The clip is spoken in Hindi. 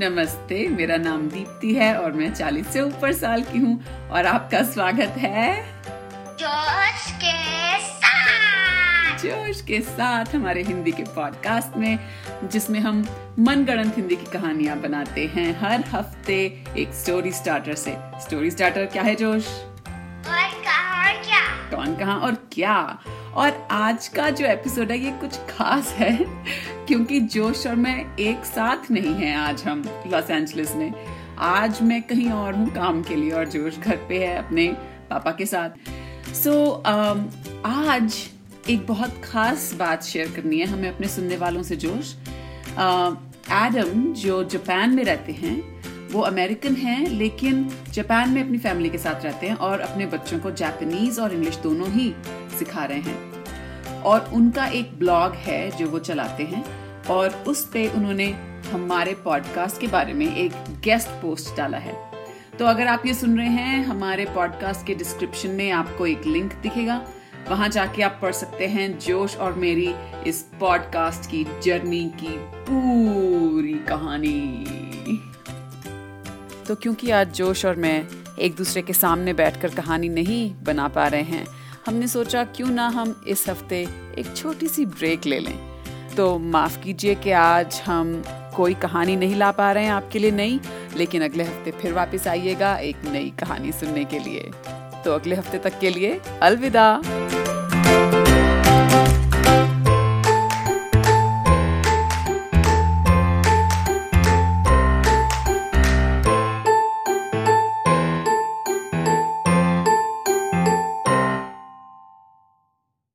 नमस्ते। मेरा नाम दीप्ति है और मैं 40 से ऊपर साल की हूँ और आपका स्वागत है जोश के साथ। जोश के साथ हमारे हिंदी के पॉडकास्ट में जिसमें हम मनगढ़ंत हिंदी की कहानियाँ बनाते हैं हर हफ़्ते एक स्टोरी स्टार्टर से। स्टोरी स्टार्टर क्या है जोश? और कहा और क्या? कौन कहा और क्या? और आज का जो एपिसोड है ये कुछ खास है क्योंकि जोश और मैं एक साथ नहीं हैं आज हम लॉस एंजलिस में। आज मैं कहीं और हूँ काम के लिए और जोश घर पे है अपने पापा के साथ। सो so, um, आज एक बहुत खास बात शेयर करनी है हमें अपने सुनने वालों से जोश। एडम uh, जो जापान में रहते हैं वो अमेरिकन हैं लेकिन जापान में अपनी फैमिली के साथ रहते हैं और अपने बच्चों को जापानीज और इंग्लिश दोनों ही सिखा रहे हैं। और उनका एक ब्लॉग है जो वो चलाते हैं। और उस पे उन्होंने हमारे पॉडकास्ट के बारे में एक गेस्ट पोस्ट डाला है। तो अगर आप ये सुन रहे हैं, हमारे पॉडकास्ट के डिस्क्रिप्शन में आपको एक लिंक दिखेगा। वहाँ जाके आप पढ़ सकते हैं जोश और मेरी इस पॉडकास्ट की जर्नी की पूरी कहानी। तो क्योंकि आज जोश और मैं एक दूसरे के सामने बैठकर कहानी नहीं बना पा रहे हैं हमने सोचा क्यों ना हम इस हफ़्ते एक छोटी सी ब्रेक ले लें। तो माफ़ कीजिए कि आज हम कोई कहानी नहीं ला पा रहे हैं आपके लिए नई, लेकिन अगले हफ़्ते फिर वापस आइएगा एक नई कहानी सुनने के लिए। तो अगले हफ़्ते तक के लिए अलविदा।